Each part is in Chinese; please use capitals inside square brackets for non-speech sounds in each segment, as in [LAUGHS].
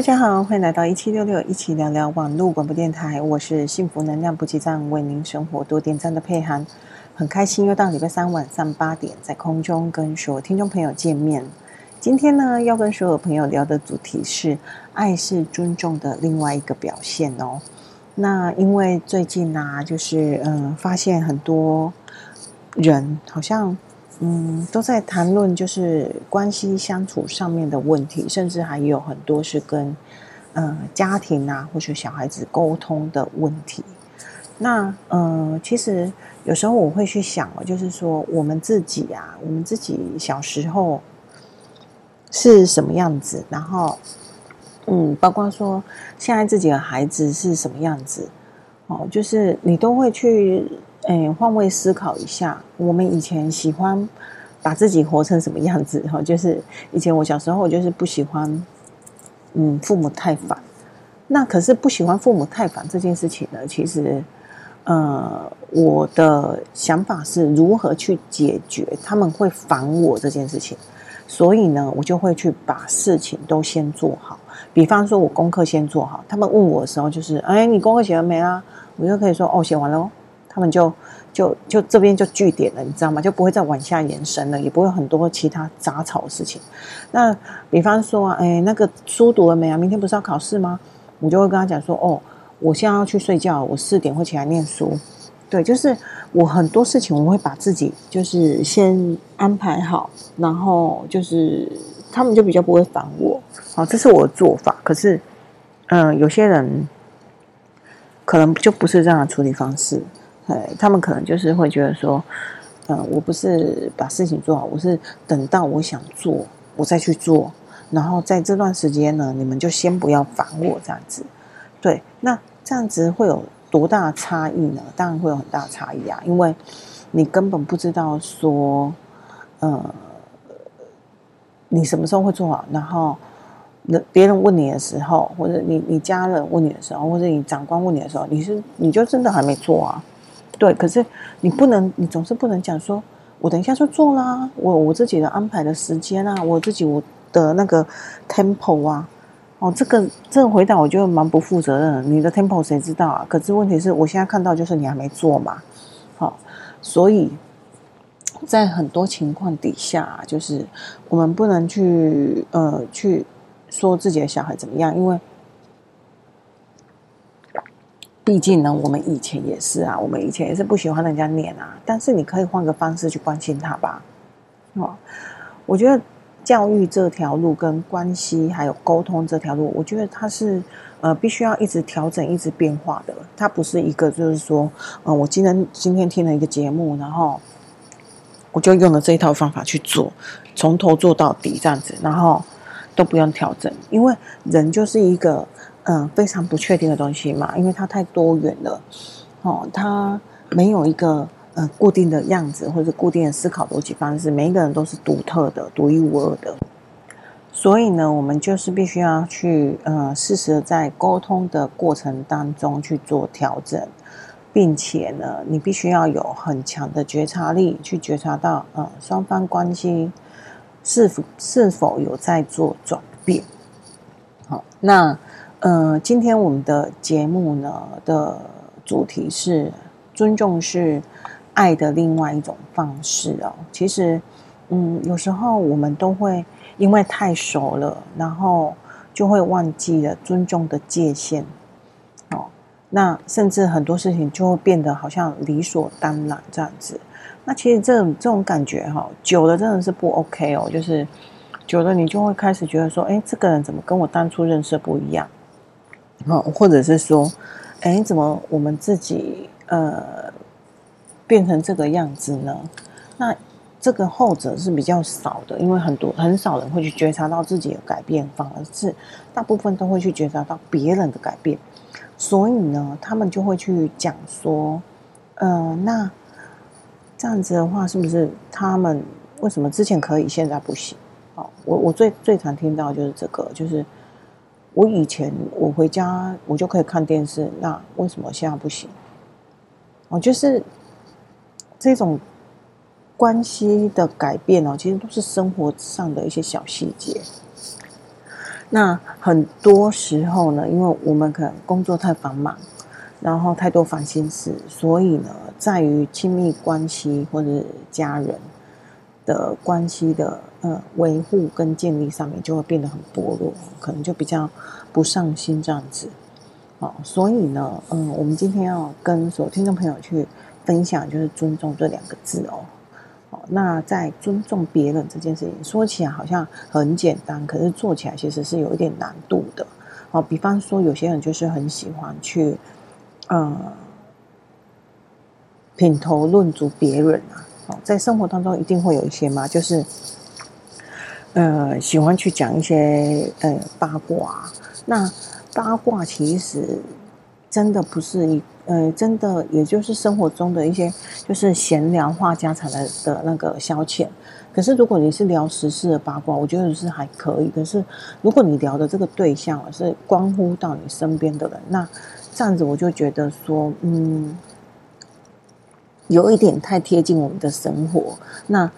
大家好，欢迎来到一七六六一起聊聊网络广播电台，我是幸福能量补给站，为您生活多点赞的佩涵，很开心又到礼拜三晚上八点，在空中跟所有听众朋友见面。今天呢，要跟所有朋友聊的主题是爱是尊重的另外一个表现哦。那因为最近啊，就是嗯，发现很多人好像。嗯，都在谈论就是关系相处上面的问题，甚至还有很多是跟呃家庭啊或是小孩子沟通的问题。那呃，其实有时候我会去想哦，就是说我们自己啊，我们自己小时候是什么样子，然后嗯，包括说现在自己的孩子是什么样子，哦，就是你都会去。哎，换位思考一下，我们以前喜欢把自己活成什么样子？哈，就是以前我小时候，我就是不喜欢，嗯，父母太烦。那可是不喜欢父母太烦这件事情呢，其实，呃，我的想法是如何去解决他们会烦我这件事情。所以呢，我就会去把事情都先做好。比方说，我功课先做好。他们问我的时候，就是，哎，你功课写完没啊？我就可以说，哦，写完了。他们就就就这边就据点了，你知道吗？就不会再往下延伸了，也不会很多其他杂草的事情。那比方说，哎，那个书读了没啊？明天不是要考试吗？我就会跟他讲说，哦，我现在要去睡觉，我四点会起来念书。对，就是我很多事情我会把自己就是先安排好，然后就是他们就比较不会烦我。好，这是我的做法。可是，嗯、有些人可能就不是这样的处理方式。他们可能就是会觉得说，嗯，我不是把事情做好，我是等到我想做，我再去做。然后在这段时间呢，你们就先不要烦我这样子。对，那这样子会有多大差异呢？当然会有很大的差异啊，因为你根本不知道说，呃，你什么时候会做好。然后，别人问你的时候，或者你你家人问你的时候，或者你长官问你的时候，你是你就真的还没做啊。对，可是你不能，你总是不能讲说，我等一下就做啦，我我自己的安排的时间啊，我自己我的那个 tempo 啊，哦，这个这个回答我觉得蛮不负责任。你的 tempo 谁知道啊？可是问题是我现在看到就是你还没做嘛，好，所以在很多情况底下，就是我们不能去呃去说自己的小孩怎么样，因为。毕竟呢，我们以前也是啊，我们以前也是不喜欢人家念啊。但是你可以换个方式去关心他吧。哦，我觉得教育这条路跟关系还有沟通这条路，我觉得它是呃必须要一直调整、一直变化的。它不是一个就是说，呃，我今天今天听了一个节目，然后我就用了这一套方法去做，从头做到底这样子，然后都不用调整，因为人就是一个。嗯，非常不确定的东西嘛，因为它太多元了，哦，它没有一个呃固定的样子或者固定的思考逻辑方式，每一个人都是独特的、独一无二的，所以呢，我们就是必须要去呃适时的在沟通的过程当中去做调整，并且呢，你必须要有很强的觉察力，去觉察到呃双方关系是否是否有在做转变，好，那。呃，今天我们的节目呢的主题是尊重是爱的另外一种方式哦。其实，嗯，有时候我们都会因为太熟了，然后就会忘记了尊重的界限哦。那甚至很多事情就会变得好像理所当然这样子。那其实这种这种感觉哈，久了真的是不 OK 哦。就是久了，你就会开始觉得说，哎，这个人怎么跟我当初认识不一样？哦，或者是说，哎，怎么我们自己呃变成这个样子呢？那这个后者是比较少的，因为很多很少人会去觉察到自己的改变，反而是大部分都会去觉察到别人的改变。所以呢，他们就会去讲说，呃，那这样子的话，是不是他们为什么之前可以，现在不行？哦，我我最最常听到就是这个，就是。我以前我回家我就可以看电视，那为什么现在不行？哦，就是这种关系的改变哦，其实都是生活上的一些小细节。那很多时候呢，因为我们可能工作太繁忙，然后太多烦心事，所以呢，在于亲密关系或者家人的关系的呃维护跟建立上面，就会变得很薄弱，可能就比较不上心这样子。哦，所以呢，嗯，我们今天要跟所有听众朋友去分享，就是尊重这两个字哦。哦，那在尊重别人这件事情，说起来好像很简单，可是做起来其实是有一点难度的。哦，比方说有些人就是很喜欢去，呃，品头论足别人啊。哦，在生活当中一定会有一些嘛，就是，呃，喜欢去讲一些呃八卦。那八卦其实真的不是一呃，真的也就是生活中的一些就是闲聊话家常的的那个消遣。可是如果你是聊时事的八卦，我觉得是还可以。可是如果你聊的这个对象是关乎到你身边的人，那这样子我就觉得说，嗯，有一点太贴近我们的生活。那。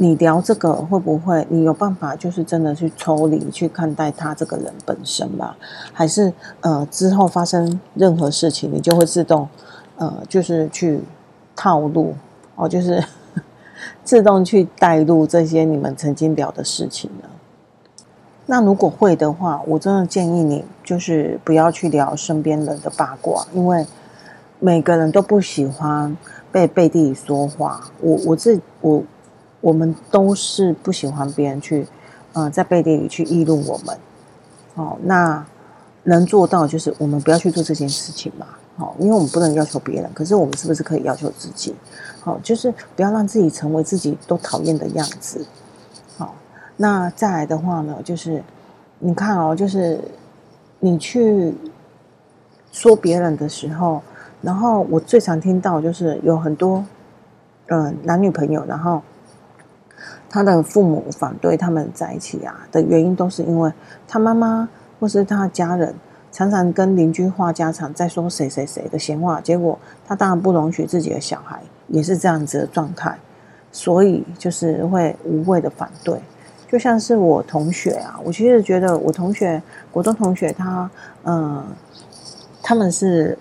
你聊这个会不会？你有办法就是真的去抽离去看待他这个人本身吧？还是呃之后发生任何事情，你就会自动呃就是去套路哦，就是 [LAUGHS] 自动去带入这些你们曾经聊的事情呢？那如果会的话，我真的建议你就是不要去聊身边人的八卦，因为每个人都不喜欢被背地里说话。我我自我。我们都是不喜欢别人去，呃，在背地里去议论我们。哦，那能做到就是我们不要去做这件事情嘛。好，因为我们不能要求别人，可是我们是不是可以要求自己？好，就是不要让自己成为自己都讨厌的样子。好，那再来的话呢，就是你看哦，就是你去说别人的时候，然后我最常听到就是有很多，嗯、男女朋友，然后。他的父母反对他们在一起啊的原因，都是因为他妈妈或是他的家人常常跟邻居话家常，在说谁谁谁的闲话，结果他当然不容许自己的小孩也是这样子的状态，所以就是会无谓的反对。就像是我同学啊，我其实觉得我同学国中同学他，嗯，他们是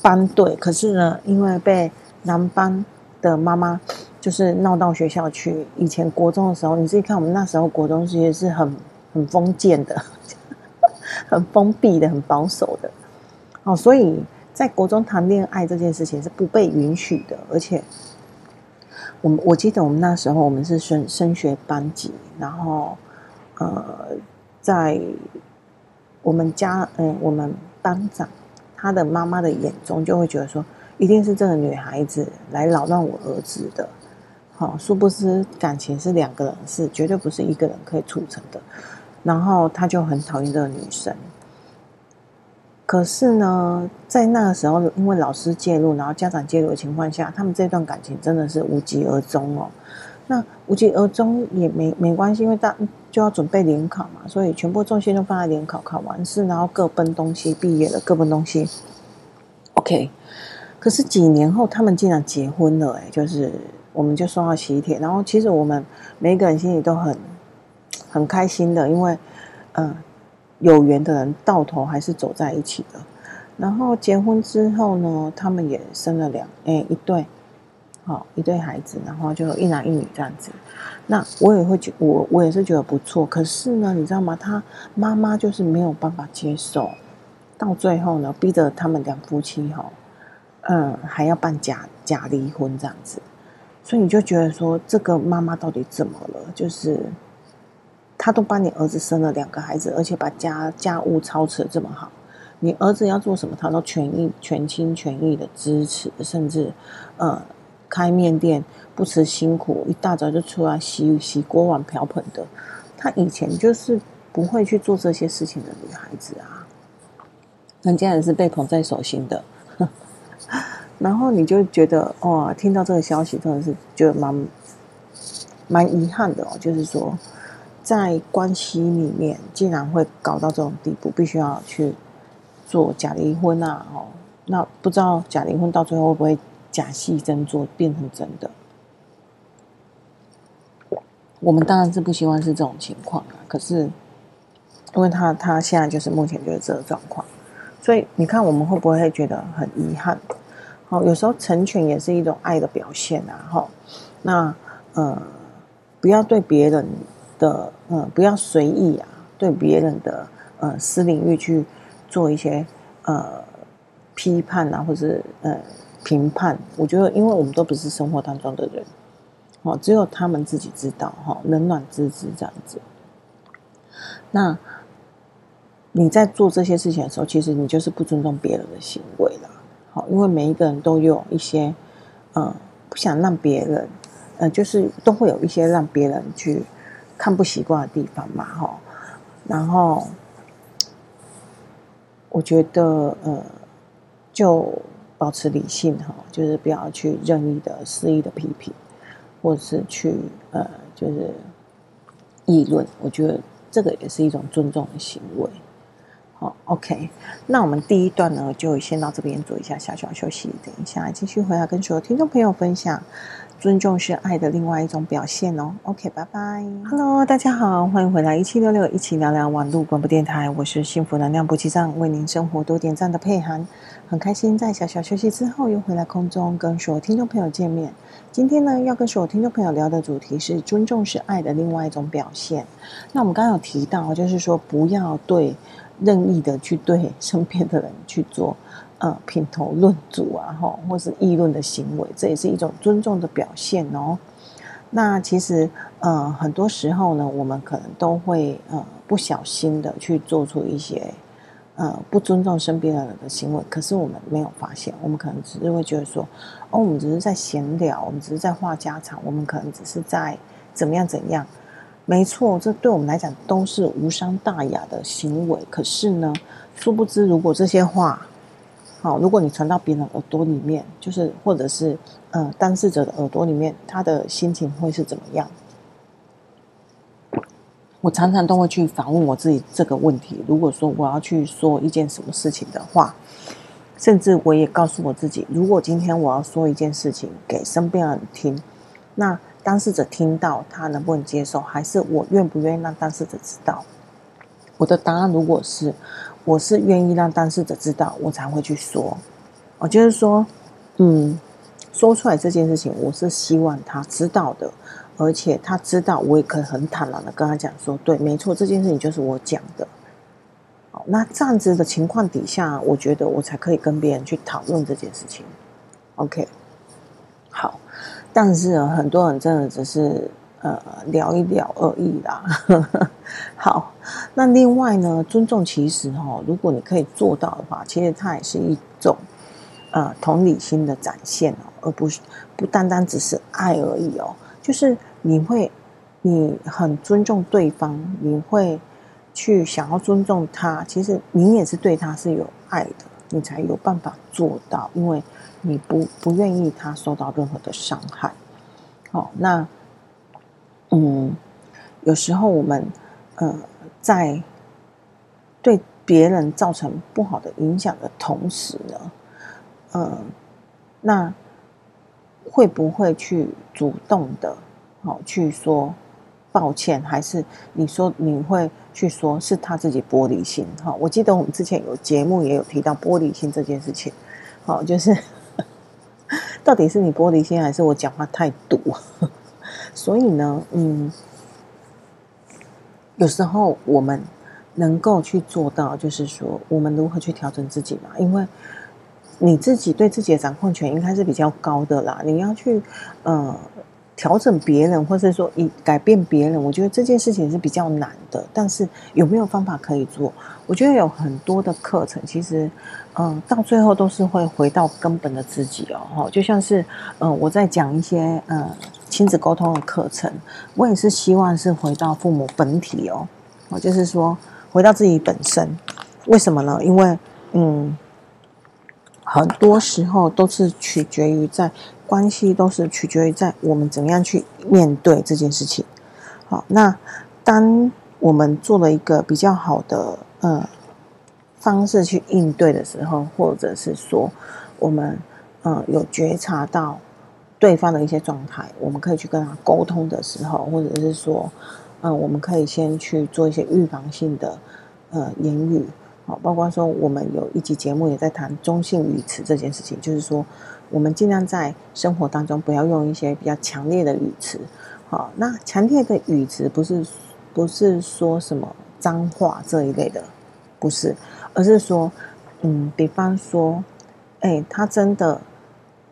班对，可是呢，因为被男班的妈妈。就是闹到学校去。以前国中的时候，你自己看，我们那时候国中其实是很很封建的，[LAUGHS] 很封闭的，很保守的。哦，所以在国中谈恋爱这件事情是不被允许的。而且，我们我记得我们那时候我们是升升学班级，然后呃，在我们家，嗯，我们班长他的妈妈的眼中就会觉得说，一定是这个女孩子来扰乱我儿子的。好，殊不知感情是两个人是绝对不是一个人可以促成的。然后他就很讨厌这个女生。可是呢，在那个时候，因为老师介入，然后家长介入的情况下，他们这段感情真的是无疾而终哦。那无疾而终也没没关系，因为大就要准备联考嘛，所以全部重心都放在联考，考完试然后各奔东西，毕业了各奔东西。OK，可是几年后他们竟然结婚了，哎，就是。我们就收到喜帖，然后其实我们每个人心里都很很开心的，因为嗯、有缘的人到头还是走在一起的。然后结婚之后呢，他们也生了两哎一对，好、一对孩子，然后就一男一女这样子。那我也会觉我我也是觉得不错，可是呢，你知道吗？他妈妈就是没有办法接受，到最后呢，逼着他们两夫妻哈、哦，嗯，还要办假假离婚这样子。所以你就觉得说，这个妈妈到底怎么了？就是她都帮你儿子生了两个孩子，而且把家家务操持得这么好，你儿子要做什么，她都全意全心全意的支持，甚至呃开面店不辞辛苦，一大早就出来洗洗锅碗瓢盆的。她以前就是不会去做这些事情的女孩子啊，人家也是被捧在手心的。然后你就觉得哇，听到这个消息真的是觉得蛮蛮遗憾的哦。就是说，在关系里面竟然会搞到这种地步，必须要去做假离婚啊！哦，那不知道假离婚到最后会不会假戏真做，变成真的？我们当然是不希望是这种情况啊。可是因为他他现在就是目前就是这个状况，所以你看我们会不会觉得很遗憾？好，有时候成全也是一种爱的表现啊！哈，那呃，不要对别人的呃，不要随意啊，对别人的呃私领域去做一些呃批判啊，或者是呃评判。我觉得，因为我们都不是生活当中的人，哦，只有他们自己知道，哈，冷暖自知这样子。那你在做这些事情的时候，其实你就是不尊重别人的行为了。因为每一个人都有一些，呃，不想让别人，呃，就是都会有一些让别人去看不习惯的地方嘛，哈。然后，我觉得，呃，就保持理性哈，就是不要去任意的肆意的批评，或者是去，呃，就是议论。我觉得这个也是一种尊重的行为。，OK，那我们第一段呢，就先到这边做一下小小休息，等一下继续回来跟所有听众朋友分享，尊重是爱的另外一种表现哦。OK，拜拜。Hello，大家好，欢迎回来一七六六一起聊聊网络广播电台，我是幸福能量补给站，为您生活多点赞的佩涵，很开心在小小休息之后又回来空中跟所有听众朋友见面。今天呢，要跟所有听众朋友聊的主题是尊重是爱的另外一种表现。那我们刚刚有提到，就是说不要对。任意的去对身边的人去做呃品头论足啊，哈，或是议论的行为，这也是一种尊重的表现哦。那其实呃很多时候呢，我们可能都会呃不小心的去做出一些呃不尊重身边的人的行为，可是我们没有发现，我们可能只是会觉得说，哦，我们只是在闲聊，我们只是在话家常，我们可能只是在怎么样怎样。没错，这对我们来讲都是无伤大雅的行为。可是呢，殊不知，如果这些话，好，如果你传到别人耳朵里面，就是或者是呃当事者的耳朵里面，他的心情会是怎么样？我常常都会去反问我自己这个问题。如果说我要去说一件什么事情的话，甚至我也告诉我自己，如果今天我要说一件事情给身边人听，那。当事者听到他能不能接受，还是我愿不愿意让当事者知道？我的答案如果是我是愿意让当事者知道，我才会去说。我就是说，嗯，说出来这件事情，我是希望他知道的，而且他知道，我也可以很坦然的跟他讲说，对，没错，这件事情就是我讲的。好，那这样子的情况底下，我觉得我才可以跟别人去讨论这件事情。OK，好。但是很多人真的只是呃聊一聊而已啦。[LAUGHS] 好，那另外呢，尊重其实哈，如果你可以做到的话，其实它也是一种呃同理心的展现哦，而不是不单单只是爱而已哦。就是你会你很尊重对方，你会去想要尊重他，其实你也是对他是有爱的，你才有办法做到，因为。你不不愿意他受到任何的伤害，好，那嗯，有时候我们呃在对别人造成不好的影响的同时呢，呃，那会不会去主动的好去说抱歉？还是你说你会去说是他自己玻璃心？哈，我记得我们之前有节目也有提到玻璃心这件事情，好，就是。[LAUGHS] 到底是你玻璃心，还是我讲话太毒？[LAUGHS] 所以呢，嗯，有时候我们能够去做到，就是说，我们如何去调整自己嘛？因为你自己对自己的掌控权应该是比较高的啦。你要去，呃。调整别人，或是说以改变别人，我觉得这件事情是比较难的。但是有没有方法可以做？我觉得有很多的课程，其实，嗯、到最后都是会回到根本的自己哦。就像是，嗯、我在讲一些呃亲子沟通的课程，我也是希望是回到父母本体哦。哦就是说，回到自己本身。为什么呢？因为，嗯，很多时候都是取决于在。关系都是取决于在我们怎么样去面对这件事情。好，那当我们做了一个比较好的呃方式去应对的时候，或者是说我们呃有觉察到对方的一些状态，我们可以去跟他沟通的时候，或者是说，嗯、我们可以先去做一些预防性的呃言语，好，包括说我们有一集节目也在谈中性语词这件事情，就是说我们尽量在生活当中不要用一些比较强烈的语词，好，那强烈的语词不是不是说什么脏话这一类的，不是，而是说，嗯，比方说，哎，他真的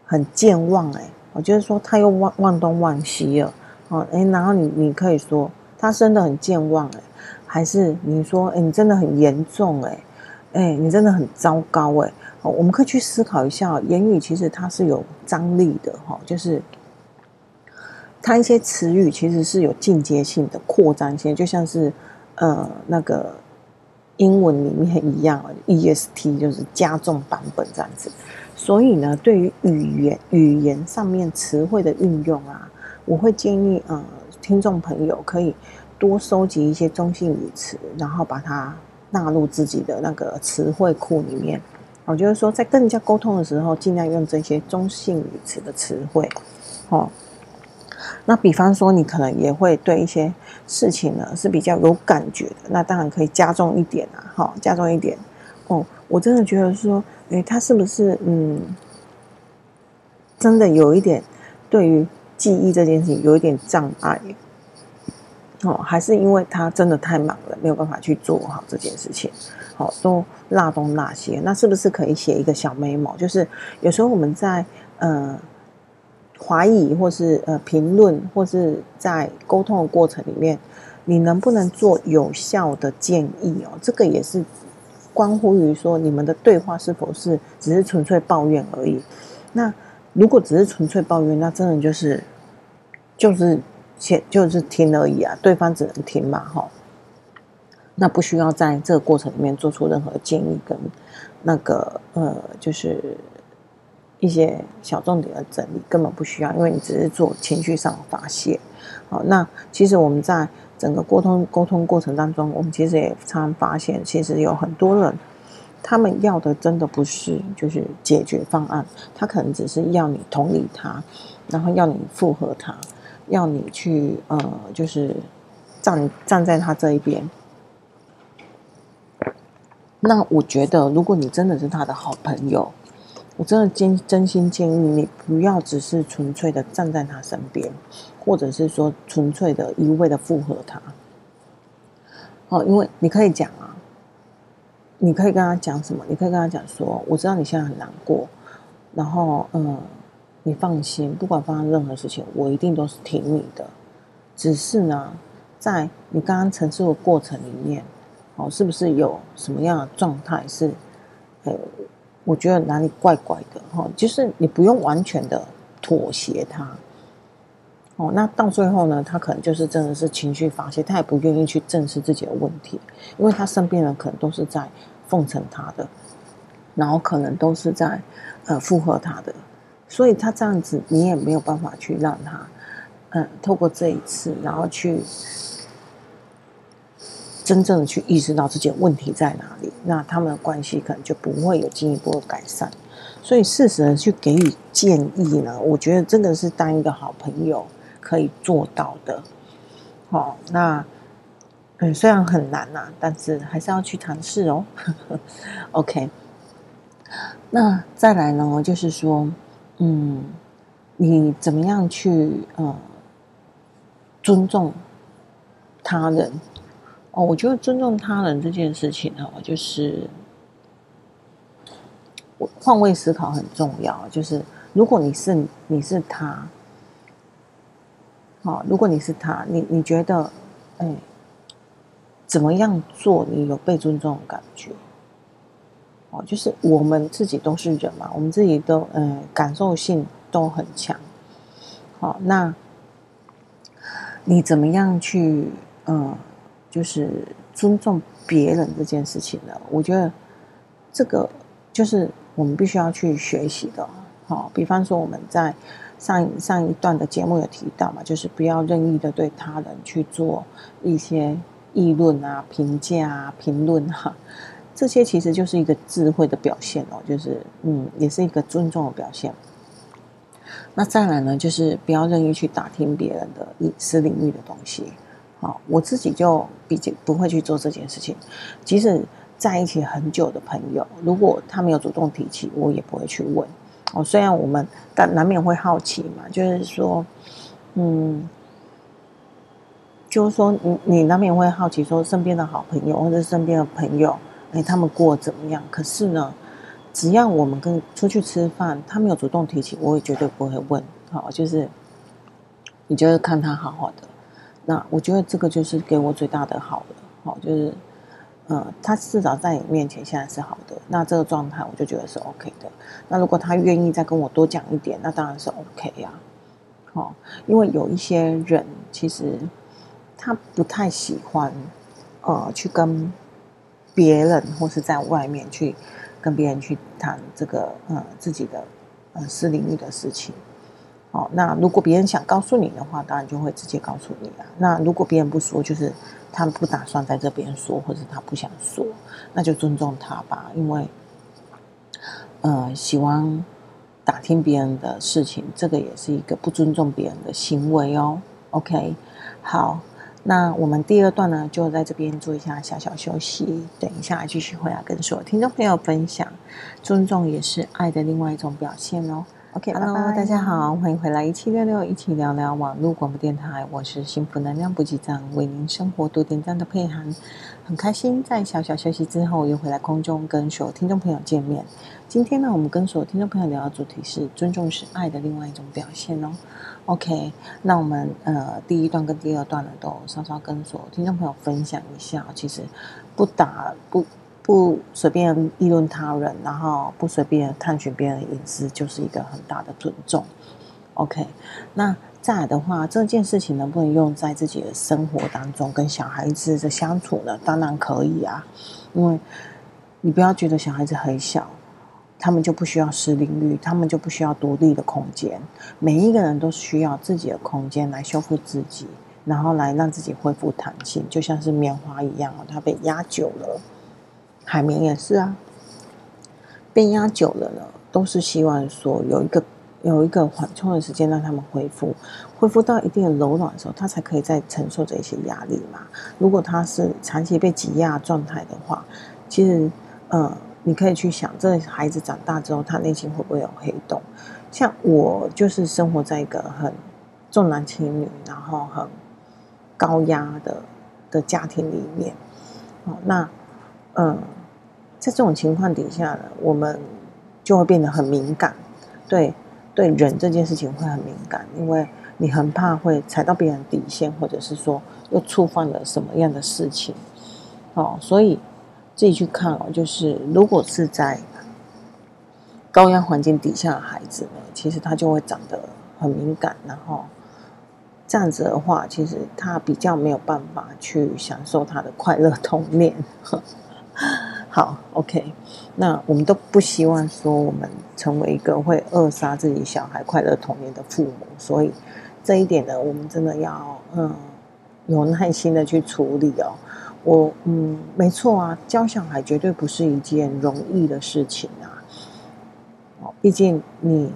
很健忘，哎，我就是说他又忘忘东忘西了。哦，哎，然后你你可以说他真的很健忘，哎，还是你说，哎，你真的很严重，哎，哎，你真的很糟糕，哎，哦，我们可以去思考一下，言语其实它是有张力的，哈，就是它一些词语其实是有进阶性的扩张性，就像是呃那个英文里面一样，EST 就是加重版本这样子，所以呢，对于语言语言上面词汇的运用啊。我会建议，呃，听众朋友可以多收集一些中性语词，然后把它纳入自己的那个词汇库里面。我就是说，在跟人家沟通的时候，尽量用这些中性语词的词汇。哦，那比方说，你可能也会对一些事情呢是比较有感觉的，那当然可以加重一点啊，好、加重一点。哦，我真的觉得说，诶，他是不是嗯，真的有一点对于。记忆这件事情有一点障碍，哦，还是因为他真的太忙了，没有办法去做好这件事情，好，都落东落西。那是不是可以写一个小 memo？就是有时候我们在呃怀疑或是呃评论，或是在沟通的过程里面，你能不能做有效的建议哦？这个也是关乎于说你们的对话是否是只是纯粹抱怨而已。那如果只是纯粹抱怨，那真的就是就是且就是听而已啊，对方只能听嘛，哈。那不需要在这个过程里面做出任何建议跟那个呃，就是一些小重点的整理，根本不需要，因为你只是做情绪上的发泄。好，那其实我们在整个沟通沟通过程当中，我们其实也常常发现，其实有很多人。他们要的真的不是就是解决方案，他可能只是要你同理他，然后要你附和他，要你去呃，就是站站在他这一边。那我觉得，如果你真的是他的好朋友，我真的真真心建议你不要只是纯粹的站在他身边，或者是说纯粹的一味的附和他。哦，因为你可以讲啊。你可以跟他讲什么？你可以跟他讲说：“我知道你现在很难过，然后，嗯，你放心，不管发生任何事情，我一定都是挺你的。只是呢，在你刚刚陈述的过程里面，哦，是不是有什么样的状态是，呃，我觉得哪里怪怪的？哈，就是你不用完全的妥协他。哦，那到最后呢，他可能就是真的是情绪发泄，他也不愿意去正视自己的问题，因为他身边人可能都是在。”奉承他的，然后可能都是在呃附和他的，所以他这样子，你也没有办法去让他，嗯、透过这一次，然后去真正的去意识到自己的问题在哪里，那他们的关系可能就不会有进一步的改善。所以适时的去给予建议呢，我觉得真的是当一个好朋友可以做到的。好，那。嗯，虽然很难呐、啊，但是还是要去尝试哦。[LAUGHS] OK，那再来呢，就是说，嗯，你怎么样去呃尊重他人？哦，我觉得尊重他人这件事情哈，就是我换位思考很重要。就是如果你是你是他，好，如果你是他，你你觉得，哎。怎么样做你有被尊重的感觉？哦，就是我们自己都是人嘛，我们自己都嗯感受性都很强。好，那你怎么样去嗯，就是尊重别人这件事情呢？我觉得这个就是我们必须要去学习的。好，比方说我们在上上一段的节目有提到嘛，就是不要任意的对他人去做一些。议论啊、评价啊、评论哈，这些其实就是一个智慧的表现哦，就是嗯，也是一个尊重的表现。那再来呢，就是不要任意去打听别人的隐私领域的东西，好，我自己就毕竟不会去做这件事情。即使在一起很久的朋友，如果他没有主动提起，我也不会去问。哦，虽然我们但难免会好奇嘛，就是说，嗯，就是说你你难免会好奇，说身边的好朋友或者身边的朋友，哎，他们过怎么样？可是呢，只要我们跟出去吃饭，他没有主动提起，我也绝对不会问。好，就是你就是看他好好的。那我觉得这个就是给我最大的好了，好，就是，呃，他至少在你面前现在是好的，那这个状态我就觉得是 OK 的。那如果他愿意再跟我多讲一点，那当然是 OK 呀，好，因为有一些人其实他不太喜欢，呃，去跟别人或是在外面去跟别人去谈这个呃自己的呃私领域的事情。哦，那如果别人想告诉你的话，当然就会直接告诉你了。那如果别人不说，就是他不打算在这边说，或者他不想说，那就尊重他吧。因为，呃，喜欢打听别人的事情，这个也是一个不尊重别人的行为哦。OK，好，那我们第二段呢，就在这边做一下小小休息，等一下继续回来跟所有听众朋友分享，尊重也是爱的另外一种表现哦。OK，Hello，大家好，欢迎回来一七六六一起聊聊网络广播电台，我是幸福能量补给站，为您生活多点赞的佩涵，很开心在小小休息之后又回来空中跟所有听众朋友见面。今天呢，我们跟所有听众朋友聊的主题是尊重是爱的另外一种表现哦。OK，那我们呃第一段跟第二段呢，都稍稍跟所有听众朋友分享一下，其实不打不。不随便议论他人，然后不随便探寻别人的隐私，就是一个很大的尊重。OK，那再来的话，这件事情能不能用在自己的生活当中，跟小孩子的相处呢？当然可以啊，因为你不要觉得小孩子很小，他们就不需要私领域，他们就不需要独立的空间。每一个人都需要自己的空间来修复自己，然后来让自己恢复弹性，就像是棉花一样，它被压久了。海绵也是啊，被压久了呢，都是希望说有一个有一个缓冲的时间，让他们恢复，恢复到一定的柔软的时候，他才可以再承受这些压力嘛。如果他是长期被挤压状态的话，其实，呃，你可以去想，这孩子长大之后，他内心会不会有黑洞？像我就是生活在一个很重男轻女，然后很高压的的家庭里面，哦，那。嗯，在这种情况底下呢，我们就会变得很敏感，对对人这件事情会很敏感，因为你很怕会踩到别人底线，或者是说又触犯了什么样的事情，哦，所以自己去看哦，就是如果是在高压环境底下的孩子呢，其实他就会长得很敏感，然后这样子的话，其实他比较没有办法去享受他的快乐童年。好，OK，那我们都不希望说我们成为一个会扼杀自己小孩快乐童年的父母，所以这一点呢，我们真的要嗯有耐心的去处理哦。我嗯，没错啊，教小孩绝对不是一件容易的事情啊。哦，毕竟你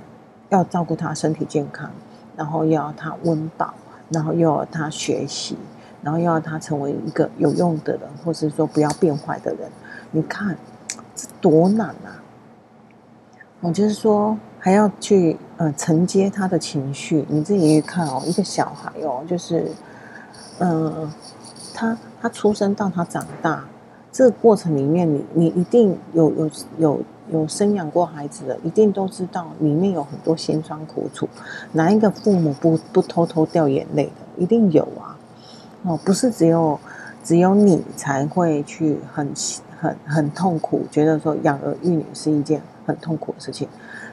要照顾他身体健康，然后要他温饱，然后又要他学习。然后要他成为一个有用的人，或是说不要变坏的人，你看这多难啊！我就是说，还要去呃承接他的情绪。你自己去看哦，一个小孩哦，就是嗯、呃，他他出生到他长大这个过程里面，你你一定有有有有生养过孩子的，一定都知道里面有很多辛酸苦楚。哪一个父母不不偷偷掉眼泪的？一定有啊！哦，不是只有只有你才会去很很很痛苦，觉得说养儿育女是一件很痛苦的事情。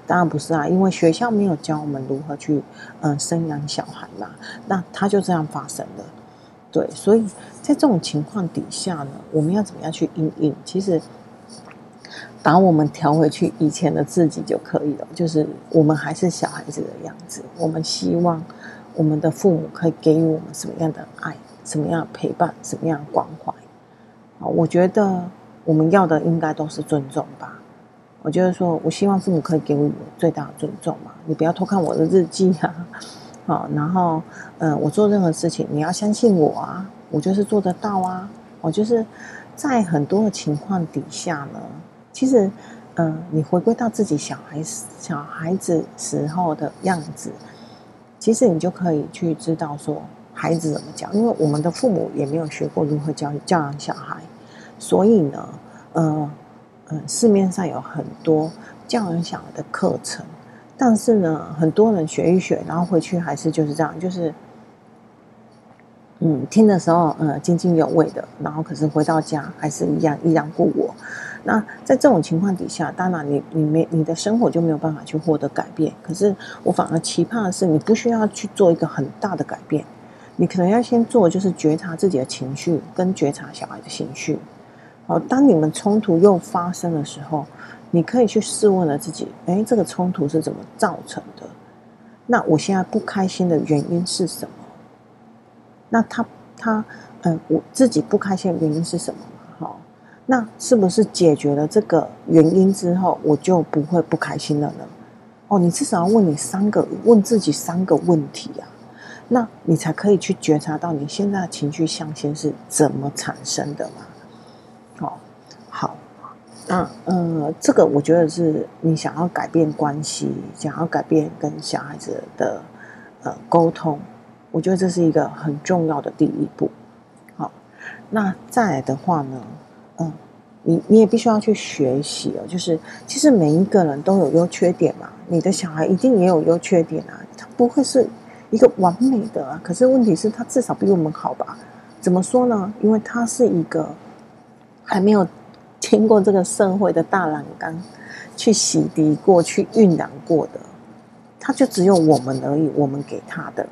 当然不是啊，因为学校没有教我们如何去嗯、生养小孩嘛，那他就这样发生的。对，所以在这种情况底下呢，我们要怎么样去应应？其实把我们调回去以前的自己就可以了，就是我们还是小孩子的样子，我们希望我们的父母可以给予我们什么样的爱。什么样的陪伴，什么样的关怀？啊，我觉得我们要的应该都是尊重吧。我就是说，我希望父母可以给我最大的尊重嘛。你不要偷看我的日记啊，好，[LAUGHS] 然后，嗯，我做任何事情，你要相信我啊。我就是做得到啊。我就是在很多的情况底下呢，其实，嗯、你回归到自己小孩小孩子时候的样子，其实你就可以去知道说孩子怎么教，因为我们的父母也没有学过如何教教养小孩，所以呢，呃，呃，市面上有很多教养小孩的课程。但是呢，很多人学一学，然后回去还是就是这样，就是，嗯，听的时候，呃，津津有味的，然后可是回到家还是一样依然故我。那在这种情况底下，当然你你没你的生活就没有办法去获得改变。可是我反而期盼的是，你不需要去做一个很大的改变，你可能要先做就是觉察自己的情绪，跟觉察小孩的情绪。好，当你们冲突又发生的时候。你可以去试问了自己，哎，这个冲突是怎么造成的？那我现在不开心的原因是什么？那他他，嗯，我自己不开心的原因是什么？好，那是不是解决了这个原因之后，我就不会不开心了呢？哦，你至少要问你三个，问自己三个问题啊，那你才可以去觉察到你现在的情绪象限是怎么产生的嘛？好，好。那呃，这个我觉得是你想要改变关系，想要改变跟小孩子的呃沟通，我觉得这是一个很重要的第一步。好，那再来的话呢，嗯，你你也必须要去学习哦，就是其实每一个人都有优缺点嘛，你的小孩一定也有优缺点啊，他不会是一个完美的啊，可是问题是，他至少比我们好吧？怎么说呢？因为他是一个还没有。经过这个社会的大栏杆去洗涤过去酝酿过的，他就只有我们而已。我们给他的，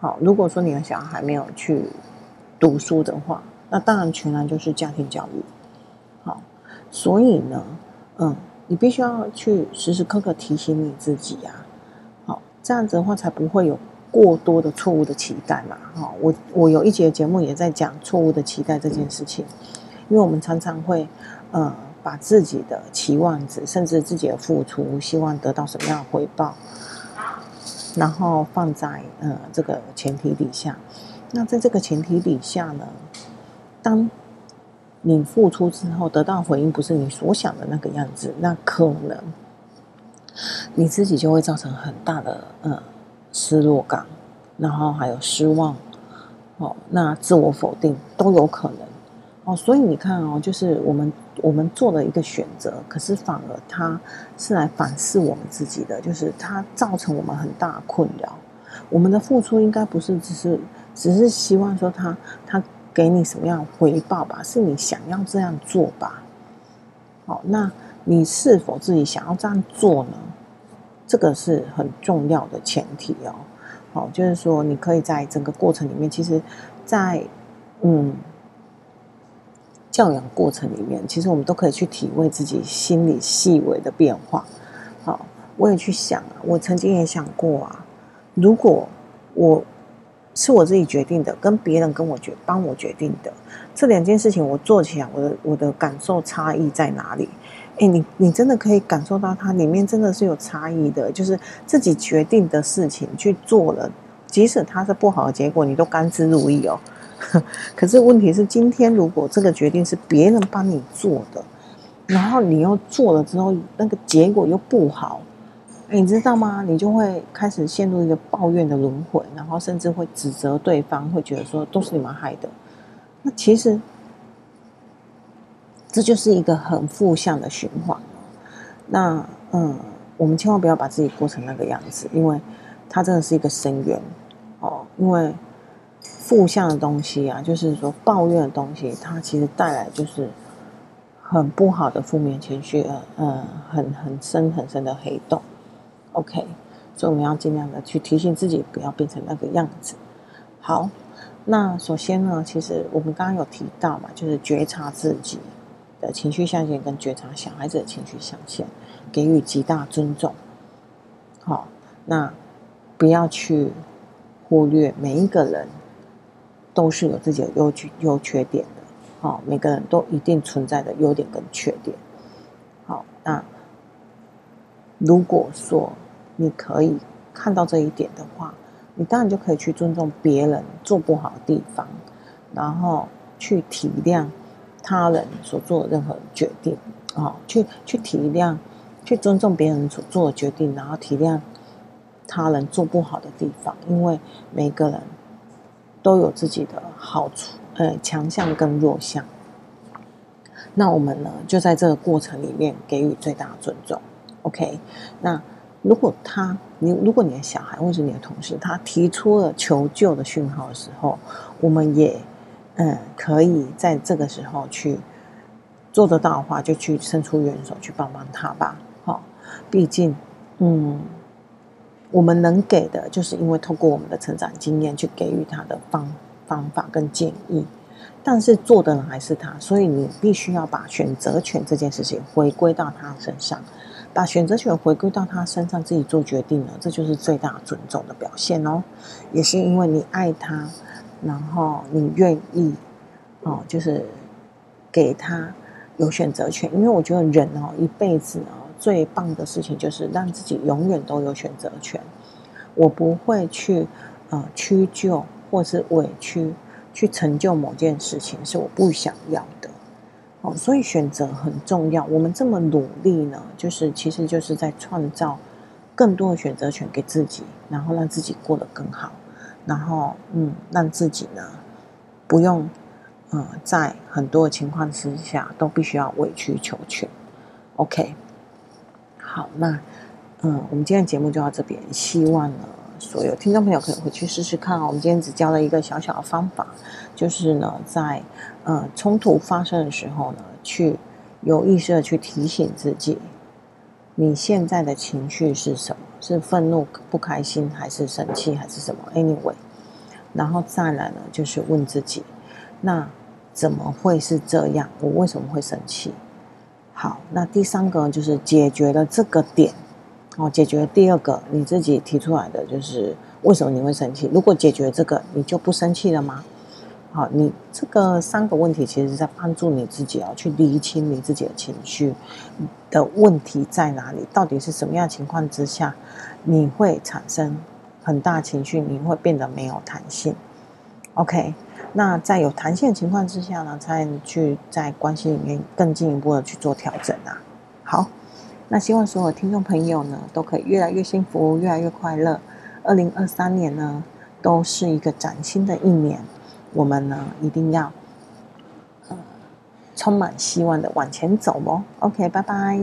好。如果说你的小孩还没有去读书的话，那当然全然就是家庭教育。好，所以呢，嗯，你必须要去时时刻刻提醒你自己啊，好，这样子的话才不会有过多的错误的期待嘛。好，我我有一节节目也在讲错误的期待这件事情，因为我们常常会。呃，把自己的期望值，甚至自己的付出，希望得到什么样的回报，然后放在呃这个前提底下。那在这个前提底下呢，当你付出之后得到回应不是你所想的那个样子，那可能你自己就会造成很大的呃失落感，然后还有失望，哦，那自我否定都有可能。哦，所以你看哦，就是我们我们做了一个选择，可是反而它是来反噬我们自己的，就是它造成我们很大困扰。我们的付出应该不是只是只是希望说他他给你什么样回报吧，是你想要这样做吧？好，那你是否自己想要这样做呢？这个是很重要的前提哦。好，就是说你可以在整个过程里面，其实，在嗯。教养过程里面，其实我们都可以去体会自己心里细微的变化。好，我也去想啊，我曾经也想过啊，如果我是我自己决定的，跟别人跟我决帮我决定的这两件事情，我做起来，我的我的感受差异在哪里？诶，你你真的可以感受到它里面真的是有差异的，就是自己决定的事情去做了，即使它是不好的结果，你都甘之如饴哦。[LAUGHS] 可是问题是，今天如果这个决定是别人帮你做的，然后你又做了之后，那个结果又不好，你知道吗？你就会开始陷入一个抱怨的轮回，然后甚至会指责对方，会觉得说都是你们害的。那其实这就是一个很负向的循环。那嗯，我们千万不要把自己过成那个样子，因为它真的是一个深渊哦，因为。负向的东西啊，就是说抱怨的东西，它其实带来就是很不好的负面情绪，嗯，很很深很深的黑洞。OK，所以我们要尽量的去提醒自己，不要变成那个样子。好，那首先呢，其实我们刚刚有提到嘛，就是觉察自己的情绪象限，跟觉察小孩子的情绪象限，给予极大尊重。好，那不要去忽略每一个人。都是有自己的优缺优缺点的，好，每个人都一定存在的优点跟缺点。好，那如果说你可以看到这一点的话，你当然就可以去尊重别人做不好的地方，然后去体谅他人所做的任何决定，哦，去去体谅，去尊重别人所做的决定，然后体谅他人做不好的地方，因为每个人都有自己的好处，呃，强项跟弱项。那我们呢，就在这个过程里面给予最大的尊重。OK，那如果他，你如果你的小孩或者你的同事，他提出了求救的讯号的时候，我们也嗯可以在这个时候去做得到的话，就去伸出援手去帮帮他吧。好、哦，毕竟嗯，我们能给的，就是因为透过我们的成长经验去给予他的方方法跟建议。但是做的人还是他，所以你必须要把选择权这件事情回归到他身上，把选择权回归到他身上，自己做决定了，这就是最大尊重的表现哦。也是因为你爱他，然后你愿意哦，就是给他有选择权。因为我觉得人哦，一辈子哦，最棒的事情就是让自己永远都有选择权。我不会去呃屈就或是委屈。去成就某件事情是我不想要的，哦，所以选择很重要。我们这么努力呢，就是其实就是在创造更多的选择权给自己，然后让自己过得更好，然后嗯，让自己呢不用嗯在很多的情况之下都必须要委曲求全。OK，好，那嗯，我们今天的节目就到这边，希望呢。所有听众朋友可以回去试试看哦。我们今天只教了一个小小的方法，就是呢，在呃冲突发生的时候呢，去有意识的去提醒自己，你现在的情绪是什么？是愤怒、不开心，还是生气，还是什么？Anyway，然后再来呢，就是问自己，那怎么会是这样？我为什么会生气？好，那第三个就是解决了这个点。哦，解决第二个你自己提出来的就是为什么你会生气？如果解决这个，你就不生气了吗？好，你这个三个问题其实是在帮助你自己哦，去厘清你自己的情绪的问题在哪里，到底是什么样情况之下你会产生很大情绪，你会变得没有弹性。OK，那在有弹性的情况之下呢，才能去在关系里面更进一步的去做调整啊。好。那希望所有听众朋友呢，都可以越来越幸福，越来越快乐。二零二三年呢，都是一个崭新的一年，我们呢一定要，呃，充满希望的往前走哦。OK，拜拜。